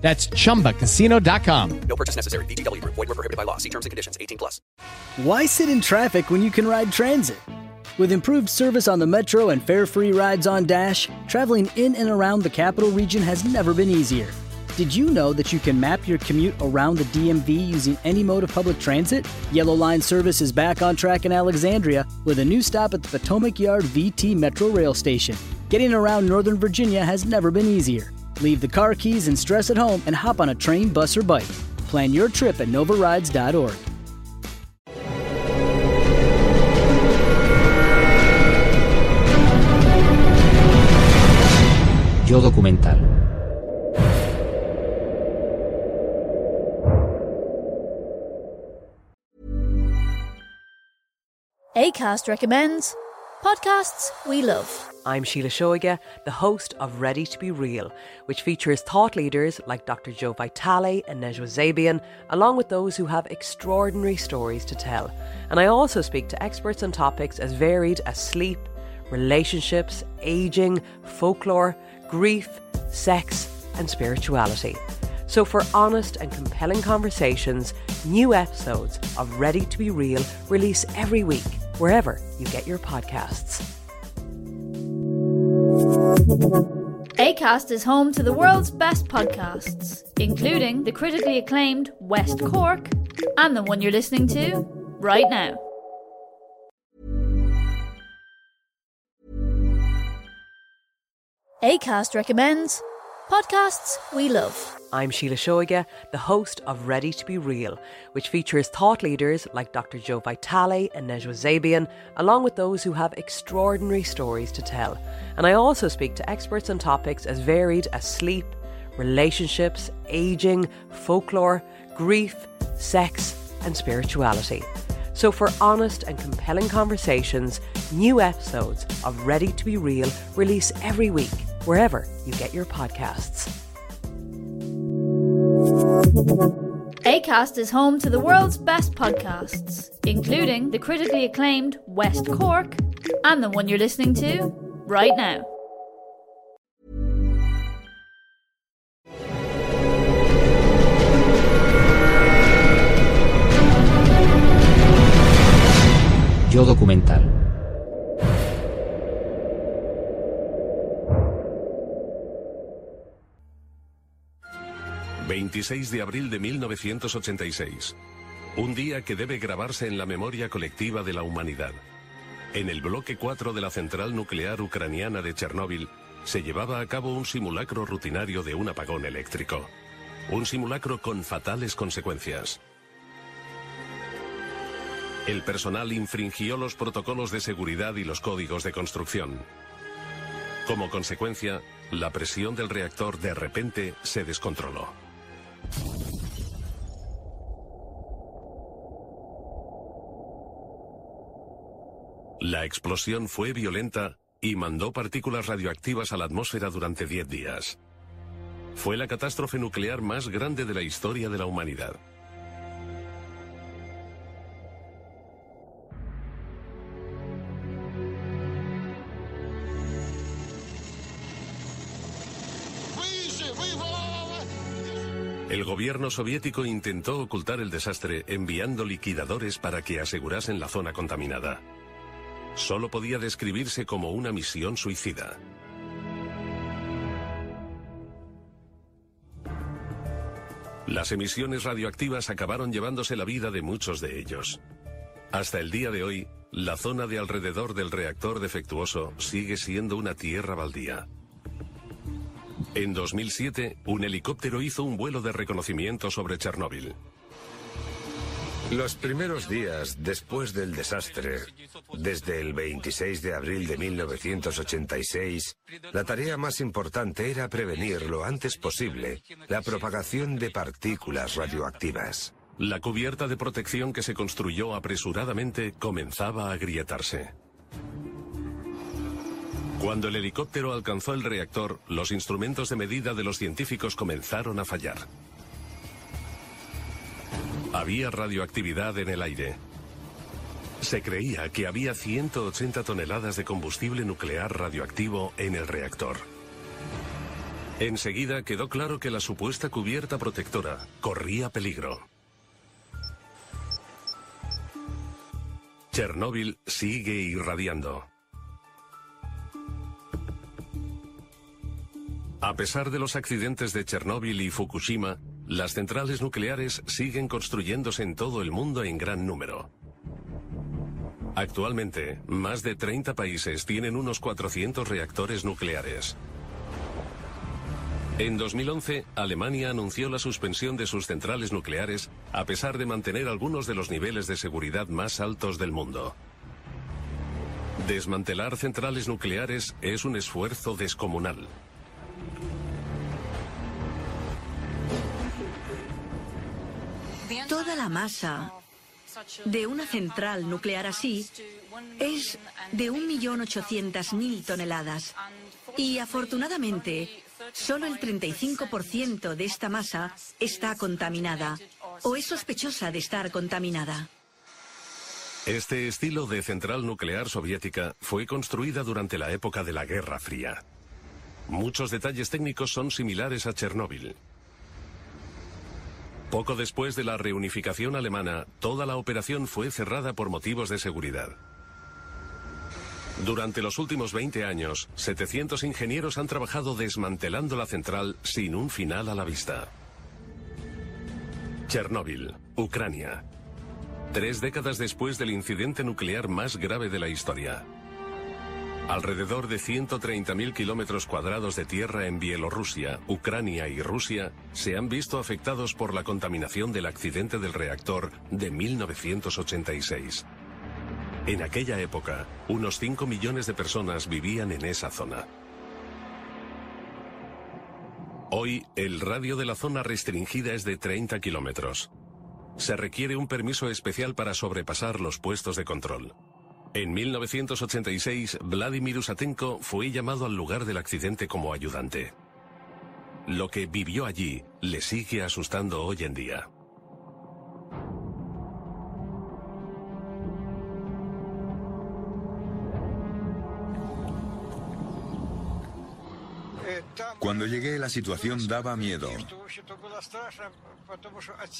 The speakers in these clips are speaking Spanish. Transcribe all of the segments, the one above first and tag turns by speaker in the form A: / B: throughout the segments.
A: That's chumbacasino.com.
B: No purchase necessary. VGW Group. Void were prohibited by law. See terms and conditions. 18 plus.
C: Why sit in traffic when you can ride transit? With improved service on the Metro and fare-free rides on Dash, traveling in and around the capital region has never been easier. Did you know that you can map your commute around the DMV using any mode of public transit? Yellow Line service is back on track in Alexandria with a new stop at the Potomac Yard VT Metro Rail Station. Getting around Northern Virginia has never been easier. Leave the car keys and stress at home and hop on a train, bus, or bike. Plan your trip at novarides.org.
D: Yo documental.
E: ACAST recommends podcasts we love.
F: I'm Sheila Shoiga, the host of Ready to Be Real, which features thought leaders like Dr. Joe Vitale and Nejwa Zabian, along with those who have extraordinary stories to tell. And I also speak to experts on topics as varied as sleep, relationships, aging, folklore, grief, sex, and spirituality. So, for honest and compelling conversations, new episodes of Ready to Be Real release every week, wherever you get your podcasts.
E: ACAST is home to the world's best podcasts, including the critically acclaimed West Cork and the one you're listening to right now. ACAST recommends podcasts we love.
F: I'm Sheila Shoiga, the host of Ready to Be Real, which features thought leaders like Dr. Joe Vitale and Nejwa Zabian, along with those who have extraordinary stories to tell. And I also speak to experts on topics as varied as sleep, relationships, aging, folklore, grief, sex, and spirituality. So, for honest and compelling conversations, new episodes of Ready to Be Real release every week, wherever you get your podcasts.
E: ACAST is home to the world's best podcasts, including the critically acclaimed West Cork and the one you're listening to right now.
D: Yo documental.
G: ...26 de abril de 1986... ...un día que debe grabarse en la memoria colectiva de la humanidad... En el bloque 4 de la central nuclear ucraniana de Chernóbil se llevaba a cabo un simulacro rutinario de un apagón eléctrico. Un simulacro con fatales consecuencias. El personal infringió los protocolos de seguridad y los códigos de construcción. Como consecuencia, la presión del reactor de repente se descontroló. La explosión fue violenta y mandó partículas radioactivas a la atmósfera durante 10 días. Fue la catástrofe nuclear más grande de la historia de la humanidad. El gobierno soviético intentó ocultar el desastre enviando liquidadores para que asegurasen la zona contaminada. Solo podía describirse como una misión suicida. Las emisiones radioactivas acabaron llevándose la vida de muchos de ellos. Hasta el día de hoy, la zona de alrededor del reactor defectuoso sigue siendo una tierra baldía. En 2007, un helicóptero hizo un vuelo de reconocimiento sobre Chernóbil.
H: Los primeros días después del desastre, desde el 26 de abril de 1986, la tarea más importante era prevenir lo antes posible la propagación de partículas radioactivas.
G: La cubierta de protección que se construyó apresuradamente comenzaba a agrietarse. Cuando el helicóptero alcanzó el reactor, los instrumentos de medida de los científicos comenzaron a fallar. Había radioactividad en el aire. Se creía que había 180 toneladas de combustible nuclear radioactivo en el reactor. Enseguida quedó claro que la supuesta cubierta protectora corría peligro. Chernóbil sigue irradiando. A pesar de los accidentes de Chernóbil y Fukushima, las centrales nucleares siguen construyéndose en todo el mundo en gran número. Actualmente, más de 30 países tienen unos 400 reactores nucleares. En 2011, Alemania anunció la suspensión de sus centrales nucleares a pesar de mantener algunos de los niveles de seguridad más altos del mundo. Desmantelar centrales nucleares es un esfuerzo descomunal.
I: La masa de una central nuclear así es de 1.800.000 toneladas. Y afortunadamente, solo el 35% de esta masa está contaminada o es sospechosa de estar contaminada.
G: Este estilo de central nuclear soviética fue construida durante la época de la Guerra Fría. Muchos detalles técnicos son similares a Chernóbil. Poco después de la reunificación alemana, toda la operación fue cerrada por motivos de seguridad. Durante los últimos 20 años, 700 ingenieros han trabajado desmantelando la central sin un final a la vista. Chernóbil, Ucrania. Tres décadas después del incidente nuclear más grave de la historia. Alrededor de 130.000 kilómetros cuadrados de tierra en Bielorrusia, Ucrania y Rusia se han visto afectados por la contaminación del accidente del reactor de 1986. En aquella época, unos 5 millones de personas vivían en esa zona. Hoy, el radio de la zona restringida es de 30 kilómetros. Se requiere un permiso especial para sobrepasar los puestos de control. En 1986, Vladimir Usatenko fue llamado al lugar del accidente como ayudante. Lo que vivió allí le sigue asustando hoy en día.
J: Cuando llegué la situación daba miedo.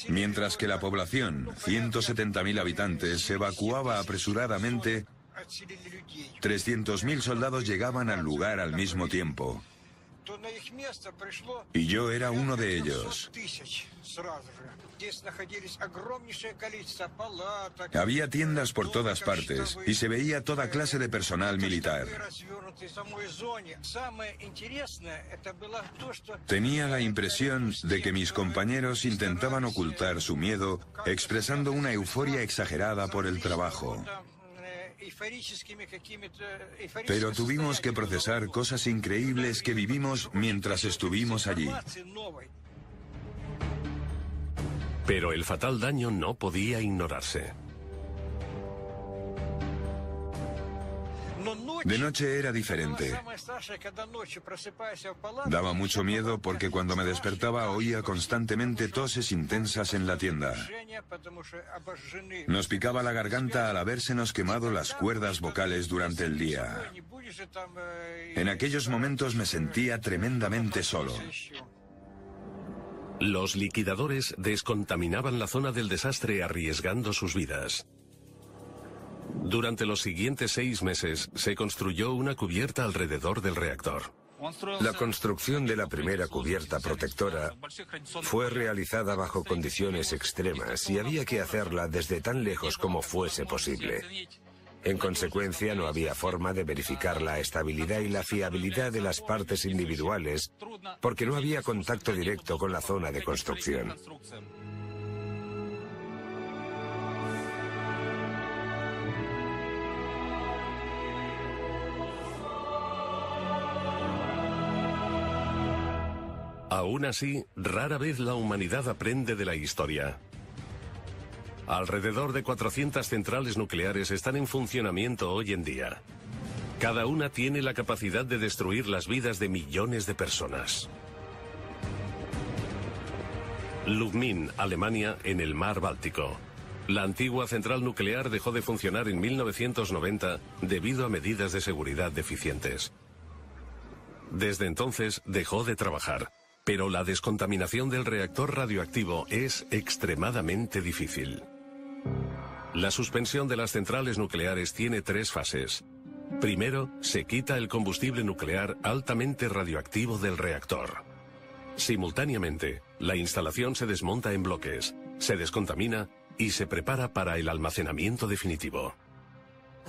J: Mientras que la población, 170.000 habitantes, se evacuaba apresuradamente, 300.000 soldados llegaban al lugar al mismo tiempo. Y yo era uno de ellos. Había tiendas por todas partes y se veía toda clase de personal militar. Tenía la impresión de que mis compañeros intentaban ocultar su miedo expresando una euforia exagerada por el trabajo. Pero tuvimos que procesar cosas increíbles que vivimos mientras estuvimos allí.
G: Pero el fatal daño no podía ignorarse.
J: De noche era diferente. Daba mucho miedo porque cuando me despertaba oía constantemente toses intensas en la tienda. Nos picaba la garganta al habérsenos quemado las cuerdas vocales durante el día. En aquellos momentos me sentía tremendamente solo.
G: Los liquidadores descontaminaban la zona del desastre arriesgando sus vidas. Durante los siguientes seis meses se construyó una cubierta alrededor del reactor.
H: La construcción de la primera cubierta protectora fue realizada bajo condiciones extremas y había que hacerla desde tan lejos como fuese posible. En consecuencia, no había forma de verificar la estabilidad y la fiabilidad de las partes individuales porque no había contacto directo con la zona de construcción.
G: Aún así, rara vez la humanidad aprende de la historia. Alrededor de 400 centrales nucleares están en funcionamiento hoy en día. Cada una tiene la capacidad de destruir las vidas de millones de personas. Lubmin, Alemania, en el mar Báltico. La antigua central nuclear dejó de funcionar en 1990 debido a medidas de seguridad deficientes. Desde entonces dejó de trabajar, pero la descontaminación del reactor radioactivo es extremadamente difícil. La suspensión de las centrales nucleares tiene tres fases. Primero, se quita el combustible nuclear altamente radioactivo del reactor. Simultáneamente, la instalación se desmonta en bloques, se descontamina y se prepara para el almacenamiento definitivo.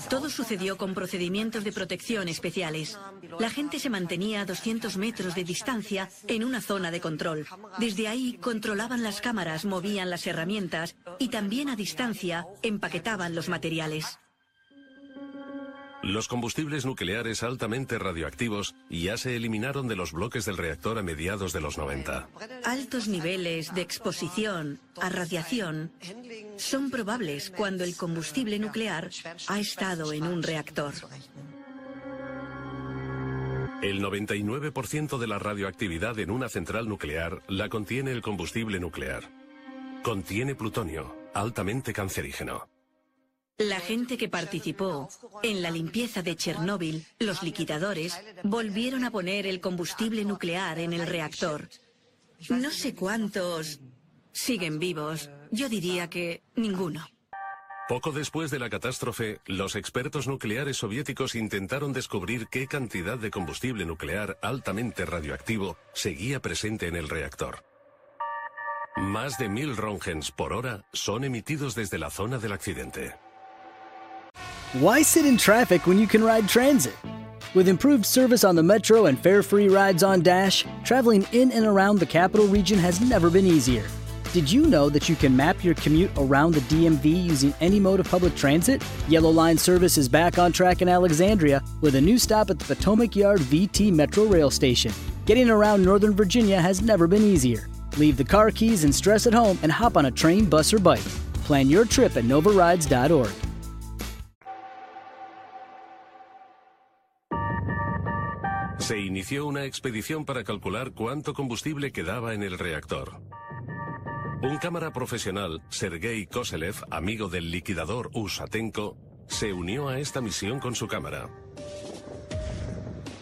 I: Todo sucedió con procedimientos de protección especiales. La gente se mantenía a 200 metros de distancia en una zona de control. Desde ahí controlaban las cámaras, movían las herramientas y también a distancia empaquetaban los materiales.
G: Los combustibles nucleares altamente radioactivos ya se eliminaron de los bloques del reactor a mediados de los 90.
I: Altos niveles de exposición a radiación son probables cuando el combustible nuclear ha estado en un reactor.
G: El 99% de la radioactividad en una central nuclear la contiene el combustible nuclear. Contiene plutonio, altamente cancerígeno.
I: La gente que participó en la limpieza de Chernóbil, los liquidadores, volvieron a poner el combustible nuclear en el reactor. No sé cuántos siguen vivos. Yo diría que ninguno.
G: Poco después de la catástrofe, los expertos nucleares soviéticos intentaron descubrir qué cantidad de combustible nuclear altamente radioactivo seguía presente en el reactor. Más de mil rongens por hora son emitidos desde la zona del accidente.
C: Why sit in traffic when you can ride transit? With improved service on the metro and fare free rides on Dash, traveling in and around the capital region has never been easier. Did you know that you can map your commute around the DMV using any mode of public transit? Yellow Line service is back on track in Alexandria with a new stop at the Potomac Yard VT Metro Rail Station. Getting around Northern Virginia has never been easier. Leave the car keys and stress at home and hop on a train, bus, or bike. Plan your trip at novarides.org.
G: Se inició una expedición para calcular cuánto combustible quedaba en el reactor. Un cámara profesional, Sergei Koselev, amigo del liquidador Usatenko, se unió a esta misión con su cámara.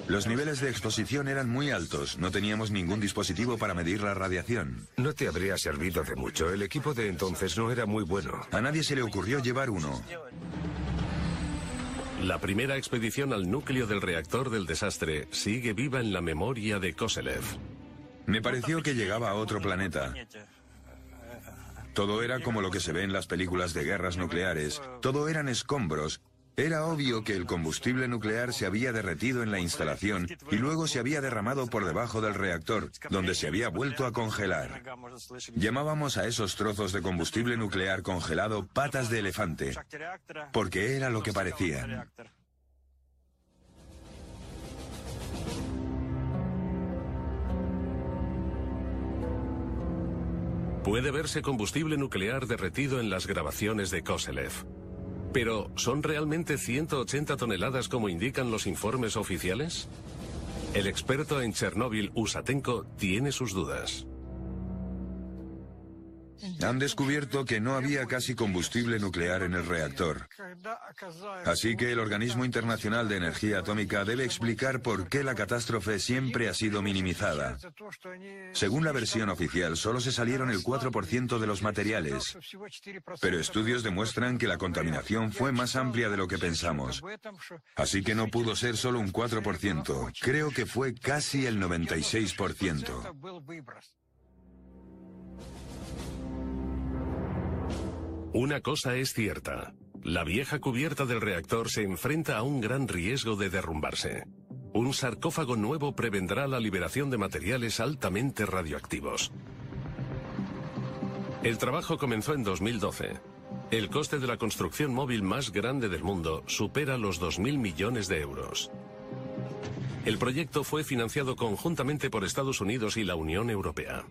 J: Los niveles de exposición eran muy altos. No teníamos ningún dispositivo para medir la radiación.
H: No te habría servido de mucho. El equipo de entonces no era muy bueno.
J: A nadie se le ocurrió llevar uno.
G: La primera expedición al núcleo del reactor del desastre sigue viva en la memoria de Koselev.
J: Me pareció que llegaba a otro planeta. Todo era como lo que se ve en las películas de guerras nucleares. Todo eran escombros. Era obvio que el combustible nuclear se había derretido en la instalación y luego se había derramado por debajo del reactor, donde se había vuelto a congelar. Llamábamos a esos trozos de combustible nuclear congelado patas de elefante, porque era lo que parecían.
G: Puede verse combustible nuclear derretido en las grabaciones de Koselev. Pero, ¿son realmente 180 toneladas como indican los informes oficiales? El experto en Chernóbil, Usatenko, tiene sus dudas.
J: Han descubierto que no había casi combustible nuclear en el reactor. Así que el Organismo Internacional de Energía Atómica debe explicar por qué la catástrofe siempre ha sido minimizada. Según la versión oficial, solo se salieron el 4% de los materiales. Pero estudios demuestran que la contaminación fue más amplia de lo que pensamos. Así que no pudo ser solo un 4%. Creo que fue casi el 96%.
G: Una cosa es cierta. La vieja cubierta del reactor se enfrenta a un gran riesgo de derrumbarse. Un sarcófago nuevo prevendrá la liberación de materiales altamente radioactivos. El trabajo comenzó en 2012. El coste de la construcción móvil más grande del mundo supera los 2.000 millones de euros. El proyecto fue financiado conjuntamente por Estados Unidos y la Unión Europea.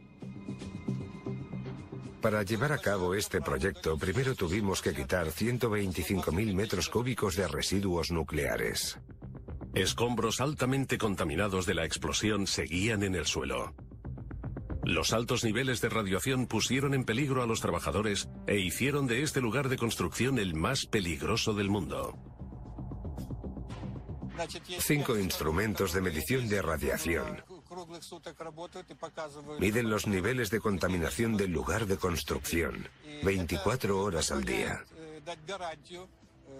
H: Para llevar a cabo este proyecto, primero tuvimos que quitar 125.000 metros cúbicos de residuos nucleares.
G: Escombros altamente contaminados de la explosión seguían en el suelo. Los altos niveles de radiación pusieron en peligro a los trabajadores e hicieron de este lugar de construcción el más peligroso del mundo.
H: Cinco instrumentos de medición de radiación. Miden los niveles de contaminación del lugar de construcción, 24 horas al día.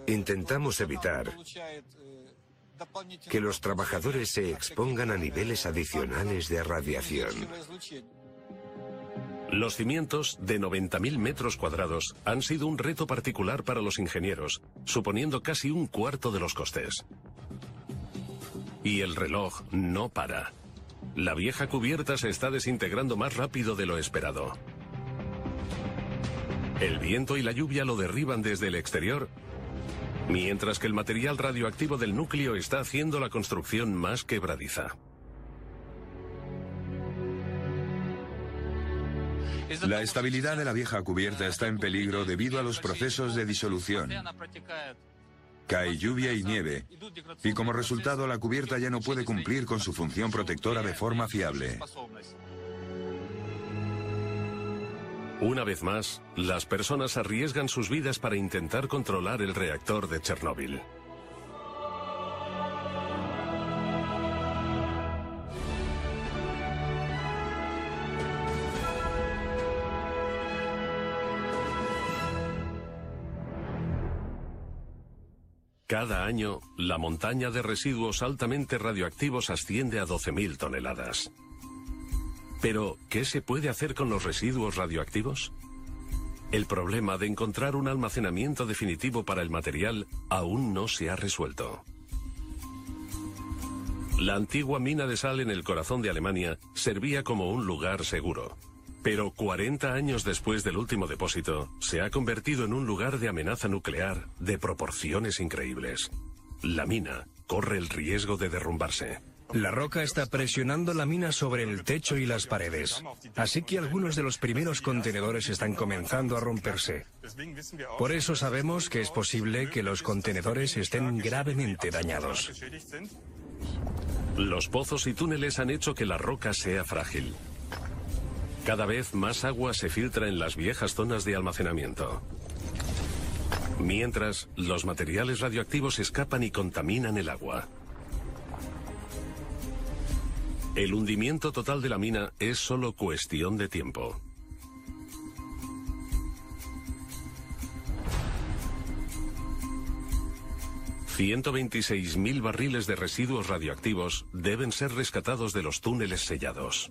H: Intentamos evitar que los trabajadores se expongan a niveles adicionales de radiación.
G: Los cimientos, de 90.000 metros cuadrados, han sido un reto particular para los ingenieros, suponiendo casi un cuarto de los costes. Y el reloj no para. La vieja cubierta se está desintegrando más rápido de lo esperado. El viento y la lluvia lo derriban desde el exterior, mientras que el material radioactivo del núcleo está haciendo la construcción más quebradiza.
J: La estabilidad de la vieja cubierta está en peligro debido a los procesos de disolución. Cae lluvia y nieve, y como resultado la cubierta ya no puede cumplir con su función protectora de forma fiable.
G: Una vez más, las personas arriesgan sus vidas para intentar controlar el reactor de Chernóbil. Cada año, la montaña de residuos altamente radioactivos asciende a 12.000 toneladas. Pero, ¿qué se puede hacer con los residuos radioactivos? El problema de encontrar un almacenamiento definitivo para el material aún no se ha resuelto. La antigua mina de sal en el corazón de Alemania servía como un lugar seguro. Pero 40 años después del último depósito, se ha convertido en un lugar de amenaza nuclear de proporciones increíbles. La mina corre el riesgo de derrumbarse.
K: La roca está presionando la mina sobre el techo y las paredes, así que algunos de los primeros contenedores están comenzando a romperse. Por eso sabemos que es posible que los contenedores estén gravemente dañados.
G: Los pozos y túneles han hecho que la roca sea frágil. Cada vez más agua se filtra en las viejas zonas de almacenamiento. Mientras, los materiales radioactivos escapan y contaminan el agua. El hundimiento total de la mina es solo cuestión de tiempo. ...126.000 barriles de residuos radioactivos deben ser rescatados de los túneles sellados.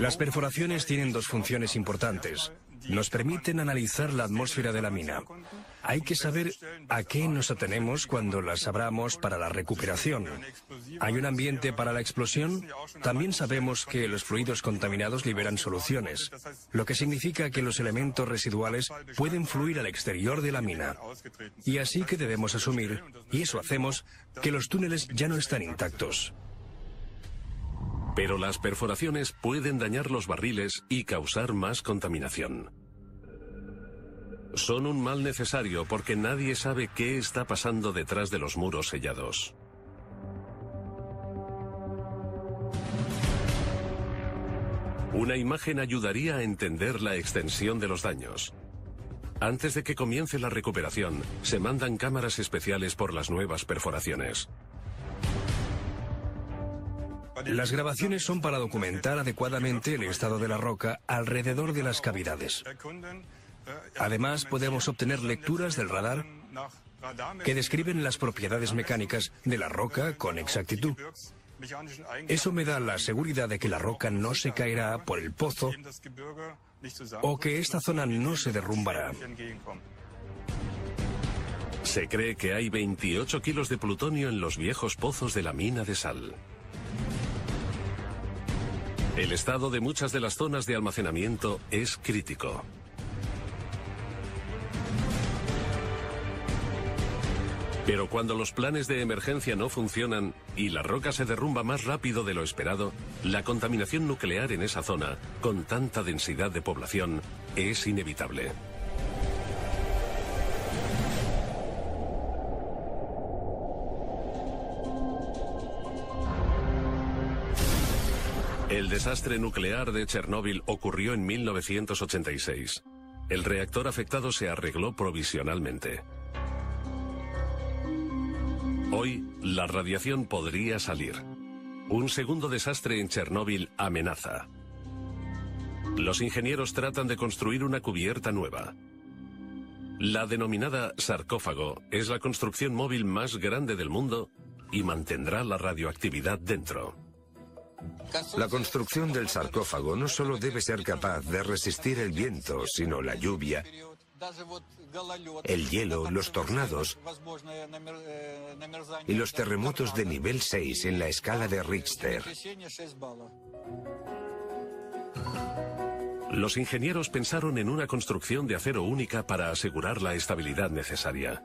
K: Las perforaciones tienen dos funciones importantes. Nos permiten analizar la atmósfera de la mina. Hay que saber a qué nos atenemos cuando las abramos para la recuperación. ¿Hay un ambiente para la explosión? También sabemos que los fluidos contaminados liberan soluciones, lo que significa que los elementos residuales pueden fluir al exterior de la mina. Y así que debemos asumir, y eso hacemos, que los túneles ya no están intactos.
G: Pero las perforaciones pueden dañar los barriles y causar más contaminación. Son un mal necesario porque nadie sabe qué está pasando detrás de los muros sellados. Una imagen ayudaría a entender la extensión de los daños. Antes de que comience la recuperación, se mandan cámaras especiales por las nuevas perforaciones.
K: Las grabaciones son para documentar adecuadamente el estado de la roca alrededor de las cavidades. Además, podemos obtener lecturas del radar que describen las propiedades mecánicas de la roca con exactitud. Eso me da la seguridad de que la roca no se caerá por el pozo o que esta zona no se derrumbará.
G: Se cree que hay 28 kilos de plutonio en los viejos pozos de la mina de sal. El estado de muchas de las zonas de almacenamiento es crítico. Pero cuando los planes de emergencia no funcionan y la roca se derrumba más rápido de lo esperado, la contaminación nuclear en esa zona, con tanta densidad de población, es inevitable. El desastre nuclear de Chernóbil ocurrió en 1986. El reactor afectado se arregló provisionalmente. Hoy, la radiación podría salir. Un segundo desastre en Chernóbil amenaza. Los ingenieros tratan de construir una cubierta nueva. La denominada sarcófago es la construcción móvil más grande del mundo y mantendrá la radioactividad dentro.
H: La construcción del sarcófago no solo debe ser capaz de resistir el viento, sino la lluvia, el hielo, los tornados y los terremotos de nivel 6 en la escala de Richter.
G: Los ingenieros pensaron en una construcción de acero única para asegurar la estabilidad necesaria.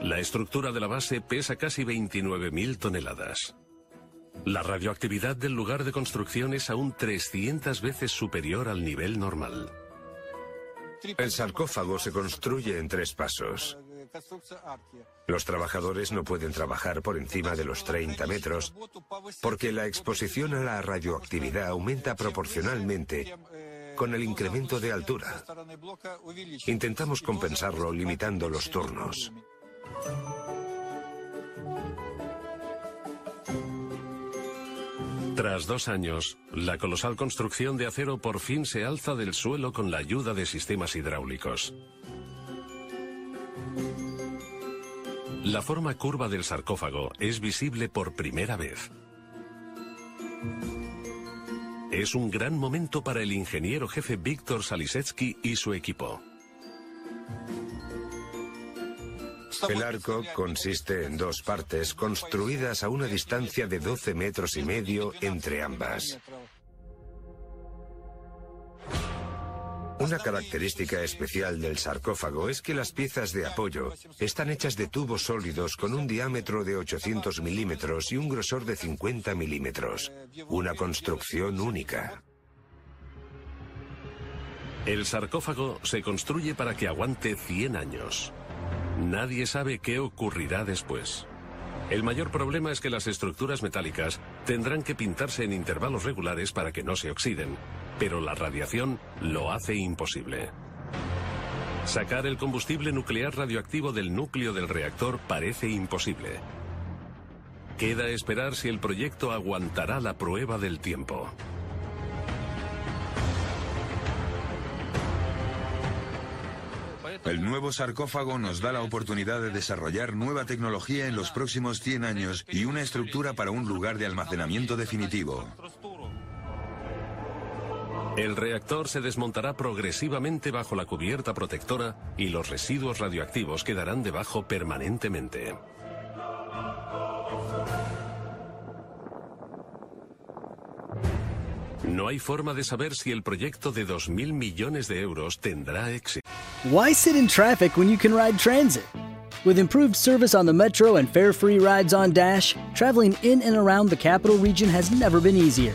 G: La estructura de la base pesa casi 29.000 toneladas. La radioactividad del lugar de construcción es aún 300 veces superior al nivel normal.
H: El sarcófago se construye en tres pasos. Los trabajadores no pueden trabajar por encima de los 30 metros porque la exposición a la radioactividad aumenta proporcionalmente con el incremento de altura. Intentamos compensarlo limitando los turnos.
G: Tras dos años, la colosal construcción de acero por fin se alza del suelo con la ayuda de sistemas hidráulicos. La forma curva del sarcófago es visible por primera vez. Es un gran momento para el ingeniero jefe Víctor Salisetsky y su equipo.
H: El arco consiste en dos partes construidas a una distancia de 12 metros y medio entre ambas. Una característica especial del sarcófago es que las piezas de apoyo están hechas de tubos sólidos con un diámetro de 800 milímetros y un grosor de 50 milímetros. Una construcción única.
G: El sarcófago se construye para que aguante 100 años. Nadie sabe qué ocurrirá después. El mayor problema es que las estructuras metálicas tendrán que pintarse en intervalos regulares para que no se oxiden, pero la radiación lo hace imposible. Sacar el combustible nuclear radioactivo del núcleo del reactor parece imposible. Queda esperar si el proyecto aguantará la prueba del tiempo.
J: El nuevo sarcófago nos da la oportunidad de desarrollar nueva tecnología en los próximos 100 años y una estructura para un lugar de almacenamiento definitivo.
G: El reactor se desmontará progresivamente bajo la cubierta protectora y los residuos radioactivos quedarán debajo permanentemente. No hay forma de saber si el proyecto de 2.000 millones de euros tendrá éxito.
C: Why sit in traffic when you can ride transit? With improved service on the Metro and fare free rides on Dash, traveling in and around the capital region has never been easier.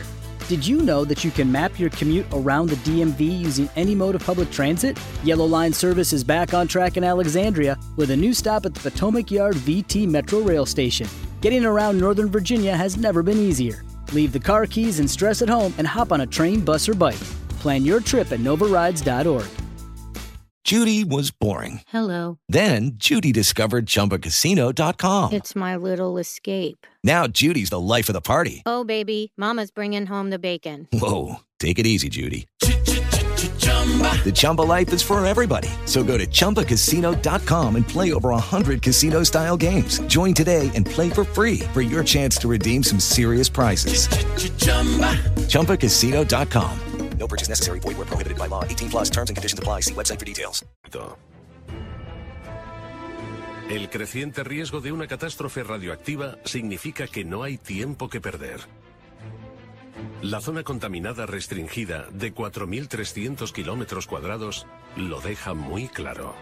C: Did you know that you can map your commute around the DMV using any mode of public transit? Yellow Line service is back on track in Alexandria with a new stop at the Potomac Yard VT Metro Rail Station. Getting around Northern Virginia has never been easier. Leave the car keys and stress at home and hop on a train, bus, or bike. Plan your trip at novarides.org.
L: Judy was boring.
M: Hello.
L: Then Judy discovered ChumbaCasino.com.
M: It's my little escape.
L: Now Judy's the life of the party.
M: Oh, baby, Mama's bringing home the bacon.
L: Whoa, take it easy, Judy. The Chumba life is for everybody. So go to ChumbaCasino.com and play over 100 casino style games. Join today and play for free for your chance to redeem some serious prizes. ChumbaCasino.com.
B: No purchase necessary. Void where prohibited by law. 18 plus terms and conditions apply. See website for details.
G: El creciente riesgo de una catástrofe radioactiva significa que no hay tiempo que perder. La zona contaminada restringida de 4.300 kilómetros cuadrados lo deja muy claro.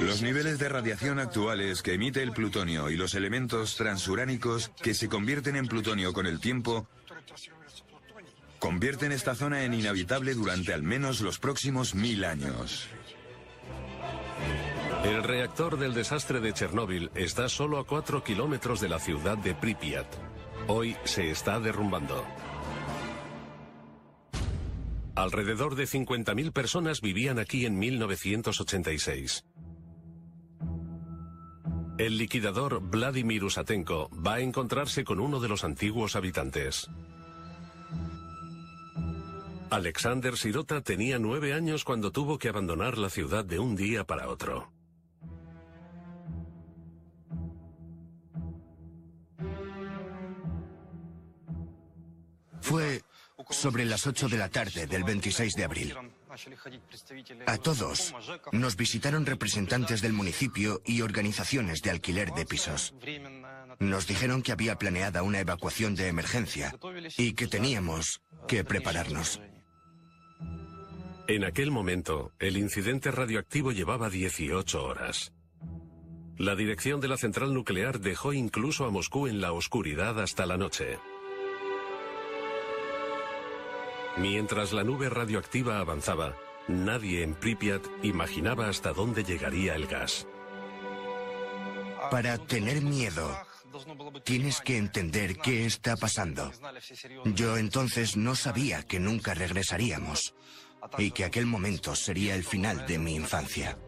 J: Los niveles de radiación actuales que emite el plutonio y los elementos transuránicos que se convierten en plutonio con el tiempo convierten esta zona en inhabitable durante al menos los próximos mil años.
G: El reactor del desastre de Chernóbil está solo a 4 kilómetros de la ciudad de Pripyat. Hoy se está derrumbando. Alrededor de 50.000 personas vivían aquí en 1986. El liquidador Vladimir Usatenko va a encontrarse con uno de los antiguos habitantes. Alexander Sirota tenía nueve años cuando tuvo que abandonar la ciudad de un día para otro.
N: Fue sobre las 8 de la tarde del 26 de abril. A todos nos visitaron representantes del municipio y organizaciones de alquiler de pisos. Nos dijeron que había planeada una evacuación de emergencia y que teníamos que prepararnos.
G: En aquel momento, el incidente radioactivo llevaba 18 horas. La dirección de la central nuclear dejó incluso a Moscú en la oscuridad hasta la noche. Mientras la nube radioactiva avanzaba, nadie en Pripyat imaginaba hasta dónde llegaría el gas.
N: Para tener miedo, tienes que entender qué está pasando. Yo entonces no sabía que nunca regresaríamos y que aquel momento sería el final de mi infancia.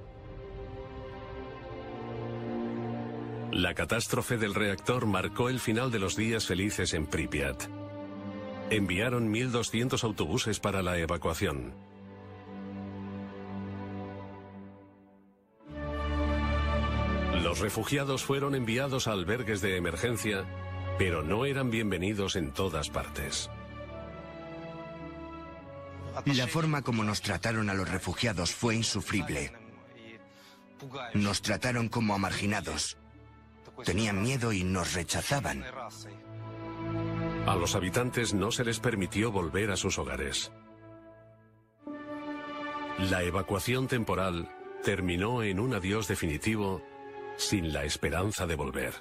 G: La catástrofe del reactor marcó el final de los días felices en Pripyat. Enviaron 1.200 autobuses para la evacuación. Los refugiados fueron enviados a albergues de emergencia, pero no eran bienvenidos en todas partes.
N: La forma como nos trataron a los refugiados fue insufrible. Nos trataron como a marginados. Tenían miedo y nos rechazaban.
G: A los habitantes no se les permitió volver a sus hogares. La evacuación temporal terminó en un adiós definitivo sin la esperanza de volver.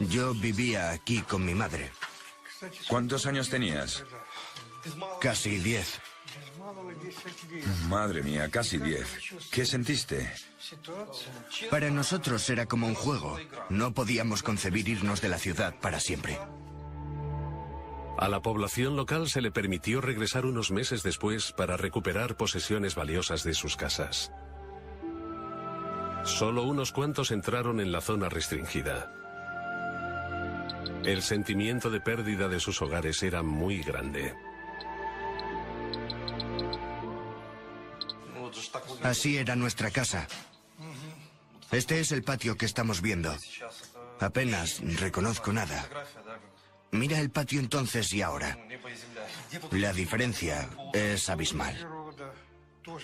N: Yo vivía aquí con mi madre.
J: ¿Cuántos años tenías?
N: Casi diez.
J: Madre mía, casi diez. ¿Qué sentiste?
N: Para nosotros era como un juego. No podíamos concebir irnos de la ciudad para siempre.
G: A la población local se le permitió regresar unos meses después para recuperar posesiones valiosas de sus casas. Solo unos cuantos entraron en la zona restringida. El sentimiento de pérdida de sus hogares era muy grande.
N: Así era nuestra casa. Este es el patio que estamos viendo. Apenas reconozco nada. Mira el patio entonces y ahora. La diferencia es abismal.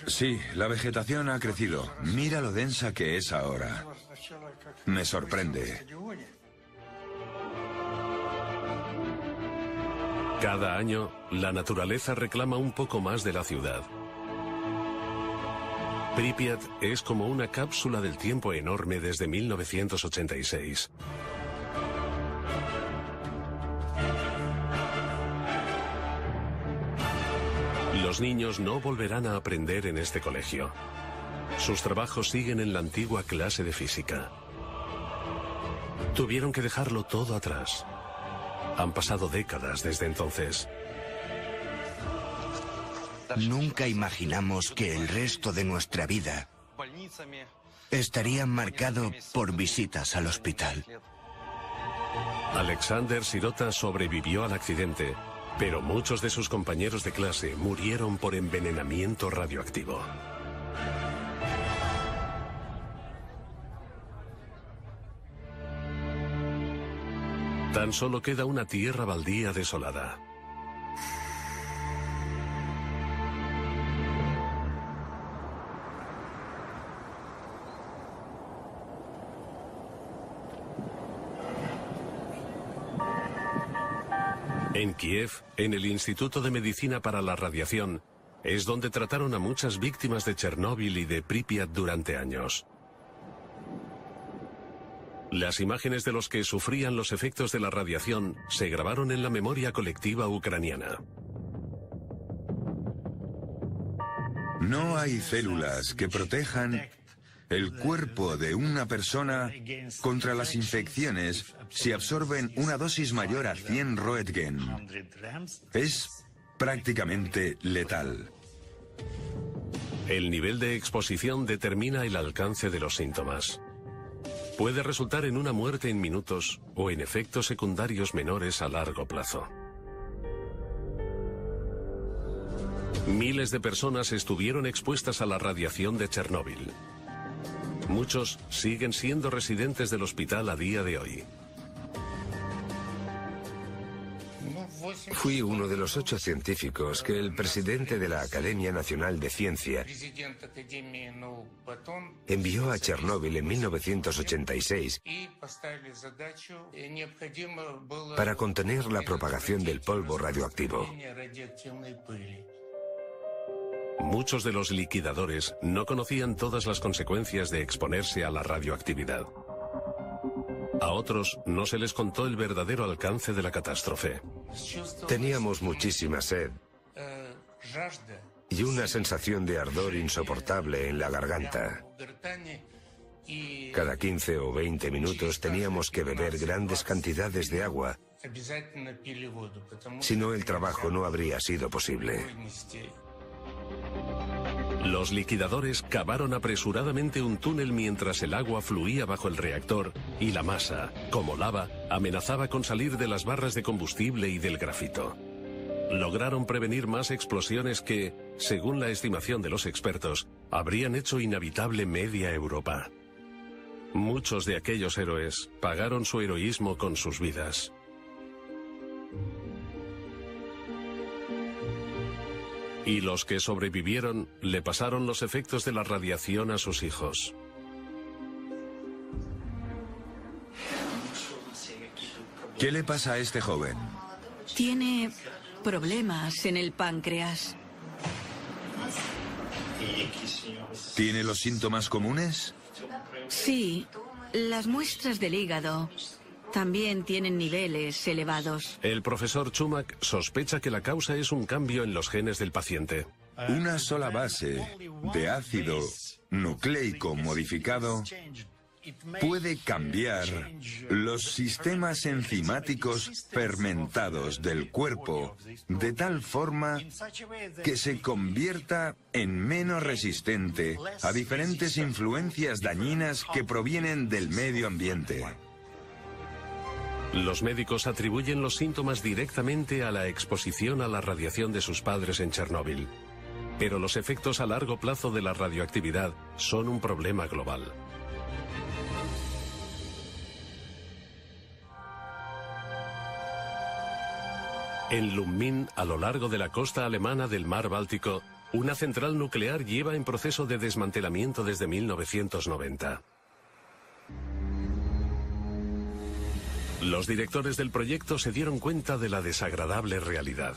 J: Sí, la vegetación ha crecido. Mira lo densa que es ahora. Me sorprende.
G: Cada año, la naturaleza reclama un poco más de la ciudad. Pripyat es como una cápsula del tiempo enorme desde 1986. Los niños no volverán a aprender en este colegio. Sus trabajos siguen en la antigua clase de física. Tuvieron que dejarlo todo atrás. Han pasado décadas desde entonces.
N: Nunca imaginamos que el resto de nuestra vida estaría marcado por visitas al hospital.
G: Alexander Sirota sobrevivió al accidente, pero muchos de sus compañeros de clase murieron por envenenamiento radioactivo. Tan solo queda una tierra baldía desolada. En Kiev, en el Instituto de Medicina para la Radiación, Es donde trataron a muchas víctimas de Chernóbil y de Pripyat durante años. Las imágenes de los que sufrían los efectos de la radiación se grabaron en la memoria colectiva ucraniana.
J: No hay células que protejan el cuerpo de una persona contra las infecciones si absorben una dosis mayor a 100 Roentgen. Es prácticamente letal.
G: El nivel de exposición determina el alcance de los síntomas. Puede resultar en una muerte en minutos o en efectos secundarios menores a largo plazo. Miles de personas estuvieron expuestas a la radiación de Chernóbil. Muchos siguen siendo residentes del hospital a día de hoy.
H: Fui uno de los ocho científicos que el presidente de la Academia Nacional de Ciencia envió a Chernóbil en 1986 para contener la propagación del polvo radioactivo.
G: Muchos de los liquidadores no conocían todas las consecuencias de exponerse a la radioactividad. A otros no se les contó el verdadero alcance de la catástrofe.
H: Teníamos muchísima sed y una sensación de ardor insoportable en la garganta. Cada 15 o 20 minutos teníamos que beber grandes cantidades de agua, si no el trabajo no habría sido posible.
G: Los liquidadores cavaron apresuradamente un túnel mientras el agua fluía bajo el reactor y la masa, como lava, amenazaba con salir de las barras de combustible y del grafito. Lograron prevenir más explosiones que, según la estimación de los expertos, habrían hecho inhabitable media Europa. Muchos de aquellos héroes pagaron su heroísmo con sus vidas. Y los que sobrevivieron le pasaron los efectos de la radiación a sus hijos.
J: ¿Qué le pasa a este joven?
I: Tiene problemas en el páncreas.
J: ¿Tiene los síntomas comunes?
I: Sí, las muestras del hígado también tienen niveles elevados.
G: El profesor Chumak sospecha que la causa es un cambio en los genes del paciente.
J: Una sola base de ácido nucleico modificado puede cambiar los sistemas enzimáticos fermentados del cuerpo de tal forma que se convierta en menos resistente a diferentes influencias dañinas que provienen del medio ambiente.
G: Los médicos atribuyen los síntomas directamente a la exposición a la radiación de sus padres en Chernóbil. Pero los efectos a largo plazo de la radioactividad son un problema global. En Lummin, a lo largo de la costa alemana del mar Báltico, una central nuclear lleva en proceso de desmantelamiento desde 1990. Los directores del proyecto se dieron cuenta de la desagradable realidad.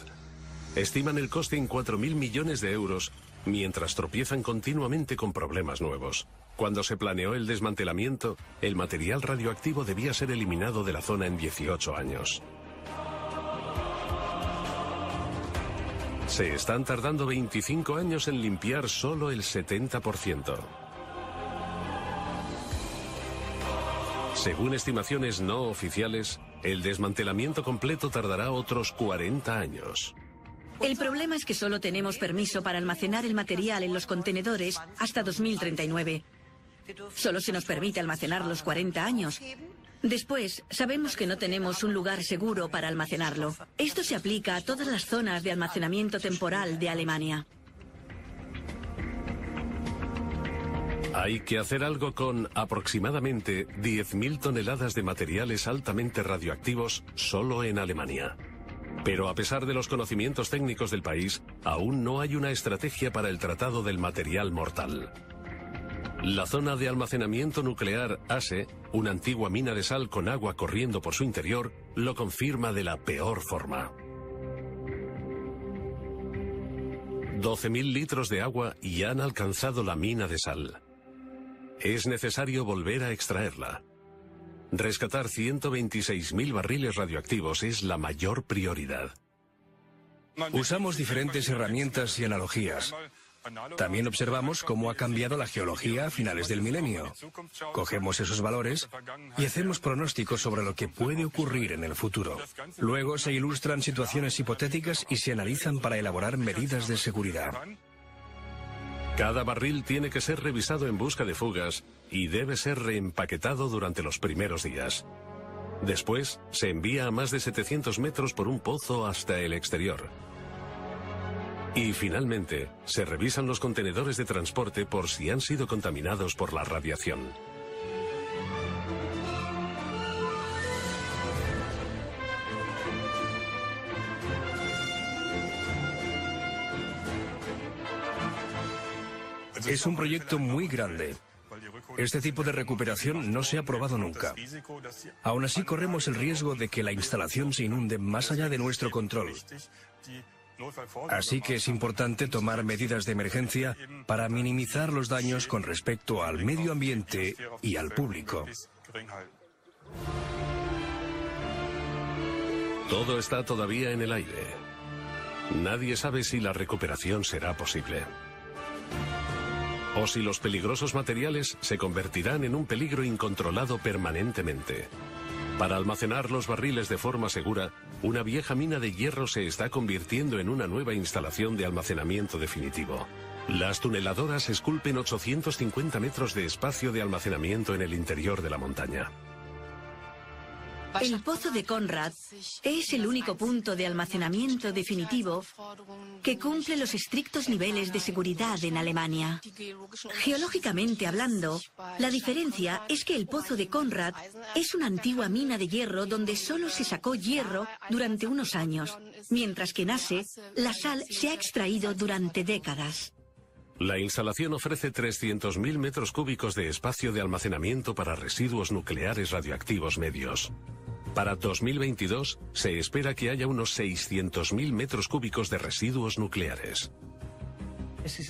G: Estiman el coste en 4.000 millones de euros, mientras tropiezan continuamente con problemas nuevos. Cuando se planeó el desmantelamiento, el material radioactivo debía ser eliminado de la zona en 18 años. Se están tardando 25 años en limpiar solo el 70%. Según estimaciones no oficiales, el desmantelamiento completo tardará otros 40 años.
I: El problema es que solo tenemos permiso para almacenar el material en los contenedores hasta 2039. Solo se nos permite almacenar los 40 años. Después, sabemos que no tenemos un lugar seguro para almacenarlo. Esto se aplica a todas las zonas de almacenamiento temporal de Alemania.
G: Hay que hacer algo con aproximadamente 10.000 toneladas de materiales altamente radioactivos solo en Alemania. Pero a pesar de los conocimientos técnicos del país, aún no hay una estrategia para el tratado del material mortal. La zona de almacenamiento nuclear ASE, una antigua mina de sal con agua corriendo por su interior, lo confirma de la peor forma. 12.000 litros de agua y han alcanzado la mina de sal. Es necesario volver a extraerla. Rescatar 126.000 barriles radioactivos es la mayor prioridad.
K: Usamos diferentes herramientas y analogías. También observamos cómo ha cambiado la geología a finales del milenio. Cogemos esos valores y hacemos pronósticos sobre lo que puede ocurrir en el futuro. Luego se ilustran situaciones hipotéticas y se analizan para elaborar medidas de seguridad.
G: Cada barril tiene que ser revisado en busca de fugas y debe ser reempaquetado durante los primeros días. Después, se envía a más de 700 metros por un pozo hasta el exterior. Y finalmente, se revisan los contenedores de transporte por si han sido contaminados por la radiación.
K: Es un proyecto muy grande. Este tipo de recuperación no se ha probado nunca. Aún así, corremos el riesgo de que la instalación se inunde más allá de nuestro control. Así que es importante tomar medidas de emergencia para minimizar los daños con respecto al medio ambiente y al público.
G: Todo está todavía en el aire. Nadie sabe si la recuperación será posible. O si los peligrosos materiales se convertirán en un peligro incontrolado permanentemente. Para almacenar los barriles de forma segura, una vieja mina de hierro se está convirtiendo en una nueva instalación de almacenamiento definitivo. Las tuneladoras esculpen 850 metros de espacio de almacenamiento en el interior de la montaña.
I: El pozo de Conrad es el único punto de almacenamiento definitivo que cumple los estrictos niveles de seguridad en Alemania. Geológicamente hablando, la diferencia es que el pozo de Conrad es una antigua mina de hierro donde solo se sacó hierro durante unos años, mientras que en Ase la sal se ha extraído durante décadas.
G: La instalación ofrece 300.000 metros cúbicos de espacio de almacenamiento para residuos nucleares radioactivos medios. Para 2022 se espera que haya unos 600.000 metros cúbicos de residuos nucleares.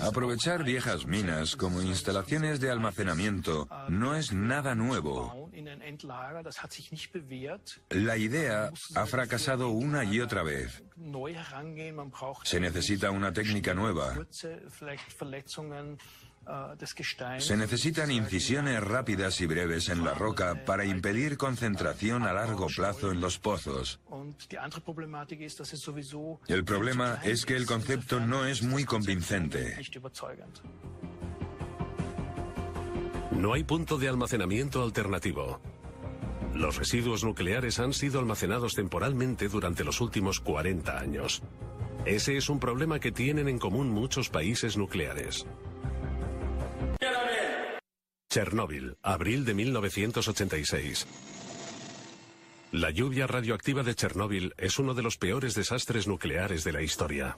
J: Aprovechar viejas minas como instalaciones de almacenamiento no es nada nuevo. La idea ha fracasado una y otra vez. Se necesita una técnica nueva. Se necesitan incisiones rápidas y breves en la roca para impedir concentración a largo plazo en los pozos. El problema es que el concepto no es muy convincente.
G: No hay punto de almacenamiento alternativo. Los residuos nucleares han sido almacenados temporalmente durante los últimos 40 años. Ese es un problema que tienen en común muchos países nucleares. Chernóbil, abril de 1986. La lluvia radioactiva de Chernóbil es uno de los peores desastres nucleares de la historia.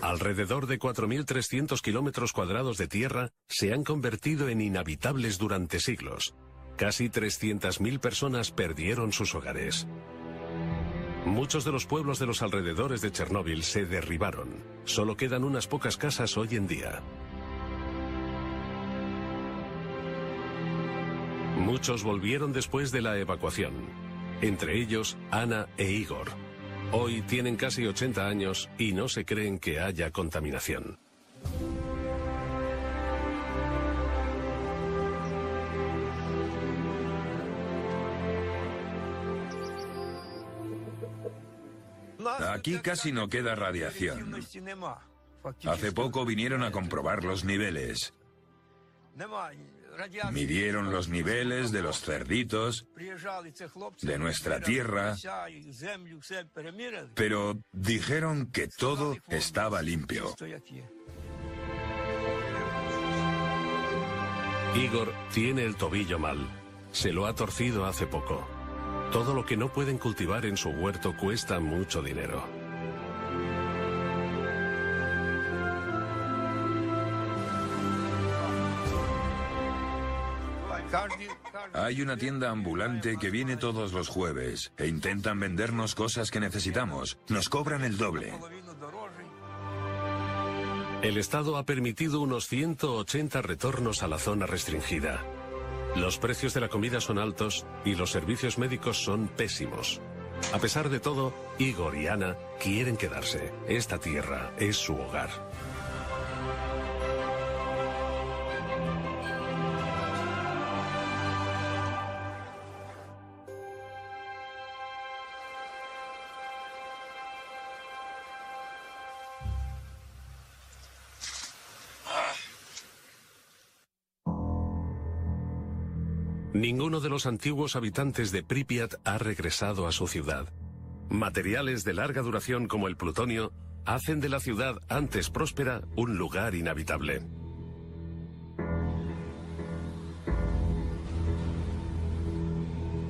G: Alrededor de 4.300 kilómetros cuadrados de tierra se han convertido en inhabitables durante siglos. Casi 300.000 personas perdieron sus hogares. Muchos de los pueblos de los alrededores de Chernóbil se derribaron. Solo quedan unas pocas casas hoy en día. Muchos volvieron después de la evacuación, entre ellos Ana e Igor. Hoy tienen casi 80 años y no se creen que haya contaminación.
J: Aquí casi no queda radiación. Hace poco vinieron a comprobar los niveles. Midieron los niveles de los cerditos, de nuestra tierra, pero dijeron que todo estaba limpio.
G: Igor tiene el tobillo mal. Se lo ha torcido hace poco. Todo lo que no pueden cultivar en su huerto cuesta mucho dinero.
J: Hay una tienda ambulante que viene todos los jueves e intentan vendernos cosas que necesitamos. Nos cobran el doble.
G: El Estado ha permitido unos 180 retornos a la zona restringida. Los precios de la comida son altos y los servicios médicos son pésimos. A pesar de todo, Igor y Ana quieren quedarse. Esta tierra es su hogar. Ninguno de los antiguos habitantes de Pripyat ha regresado a su ciudad. Materiales de larga duración como el plutonio hacen de la ciudad antes próspera un lugar inhabitable.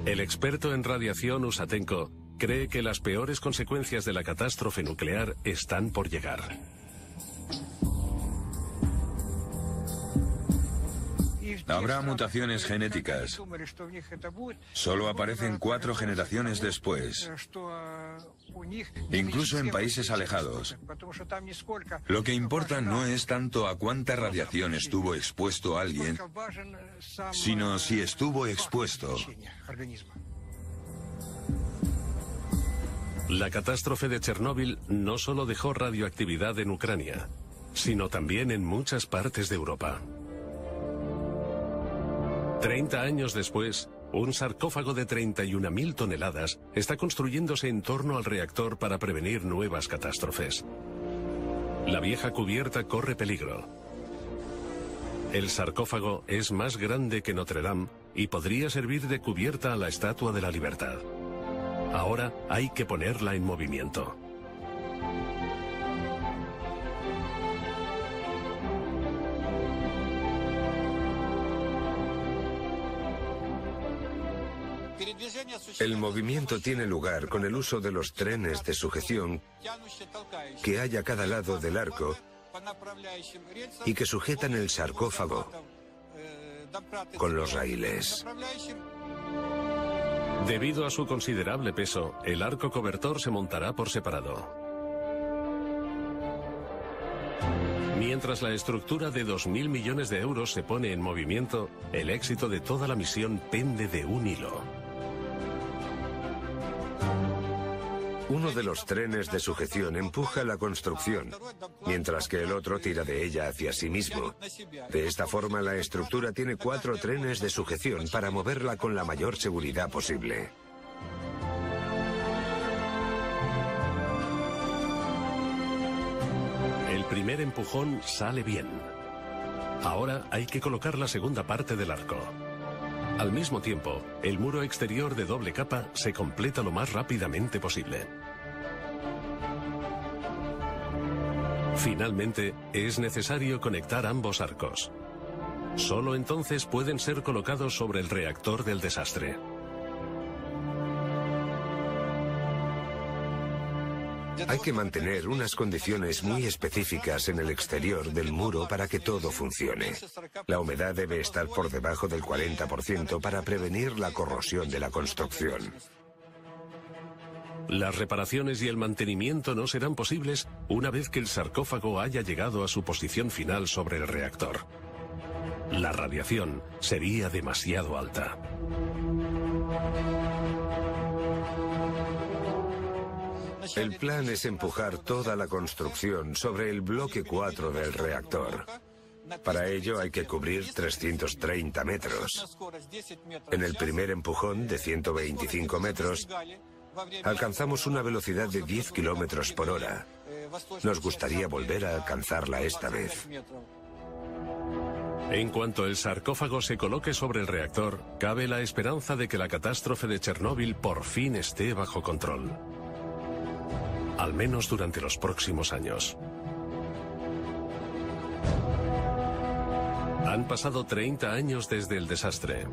G: El experto en radiación Usatenko cree que las peores consecuencias de la catástrofe nuclear están por llegar.
J: Habrá mutaciones genéticas. Solo aparecen cuatro generaciones después, incluso en países alejados. Lo que importa no es tanto a cuánta radiación estuvo expuesto alguien, sino si estuvo expuesto.
G: La catástrofe de Chernóbil no solo dejó radioactividad en Ucrania, sino también en muchas partes de Europa. Treinta años después, un sarcófago de 31.000 toneladas está construyéndose en torno al reactor para prevenir nuevas catástrofes. La vieja cubierta corre peligro. El sarcófago es más grande que Notre Dame y podría servir de cubierta a la Estatua de la Libertad. Ahora hay que ponerla en movimiento.
H: El movimiento tiene lugar con el uso de los trenes de sujeción que hay a cada lado del arco y que sujetan el sarcófago con los raíles.
G: Debido a su considerable peso, el arco cobertor se montará por separado. Mientras la estructura de 2.000 millones de euros se pone en movimiento, el éxito de toda la misión pende de un hilo.
H: Uno de los trenes de sujeción empuja la construcción, mientras que el otro tira de ella hacia sí mismo. De esta forma, la estructura tiene cuatro trenes de sujeción para moverla con la mayor seguridad posible.
G: El primer empujón sale bien. Ahora hay que colocar la segunda parte del arco. Al mismo tiempo, el muro exterior de doble capa se completa lo más rápidamente posible. Finalmente, es necesario conectar ambos arcos. Solo entonces pueden ser colocados sobre el reactor del desastre.
H: Hay que mantener unas condiciones muy específicas en el exterior del muro para que todo funcione. La humedad debe estar por debajo del 40% para prevenir la corrosión de la construcción.
G: Las reparaciones y el mantenimiento no serán posibles una vez que el sarcófago haya llegado a su posición final sobre el reactor. La radiación sería demasiado alta.
H: El plan es empujar toda la construcción sobre el bloque 4 del reactor. Para ello hay que cubrir 330 metros. En el primer empujón de 125 metros, alcanzamos una velocidad de 10 kilómetros por hora. Nos gustaría volver a alcanzarla esta vez.
G: En cuanto el sarcófago se coloque sobre el reactor, cabe la esperanza de que la catástrofe de Chernóbil por fin esté bajo control. Al menos durante los próximos años. Han pasado 30 años desde el desastre.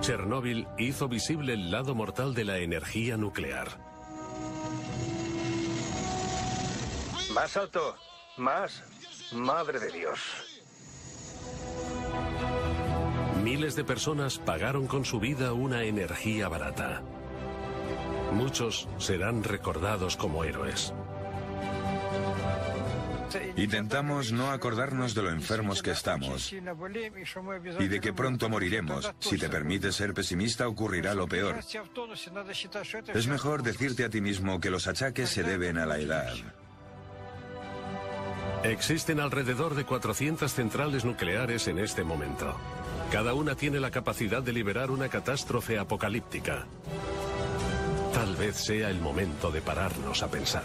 G: Chernóbil hizo visible el lado mortal de la energía nuclear.
O: Más alto, más. Madre de Dios.
G: Miles de personas pagaron con su vida una energía barata. Muchos serán recordados como héroes.
J: Intentamos no acordarnos de lo enfermos que estamos y de que pronto moriremos. Si te permites ser pesimista, ocurrirá lo peor. Es mejor decirte a ti mismo que los achaques se deben a la edad.
G: Existen alrededor de 400 centrales nucleares en este momento. Cada una tiene la capacidad de liberar una catástrofe apocalíptica. Tal vez sea el momento de pararnos a pensar.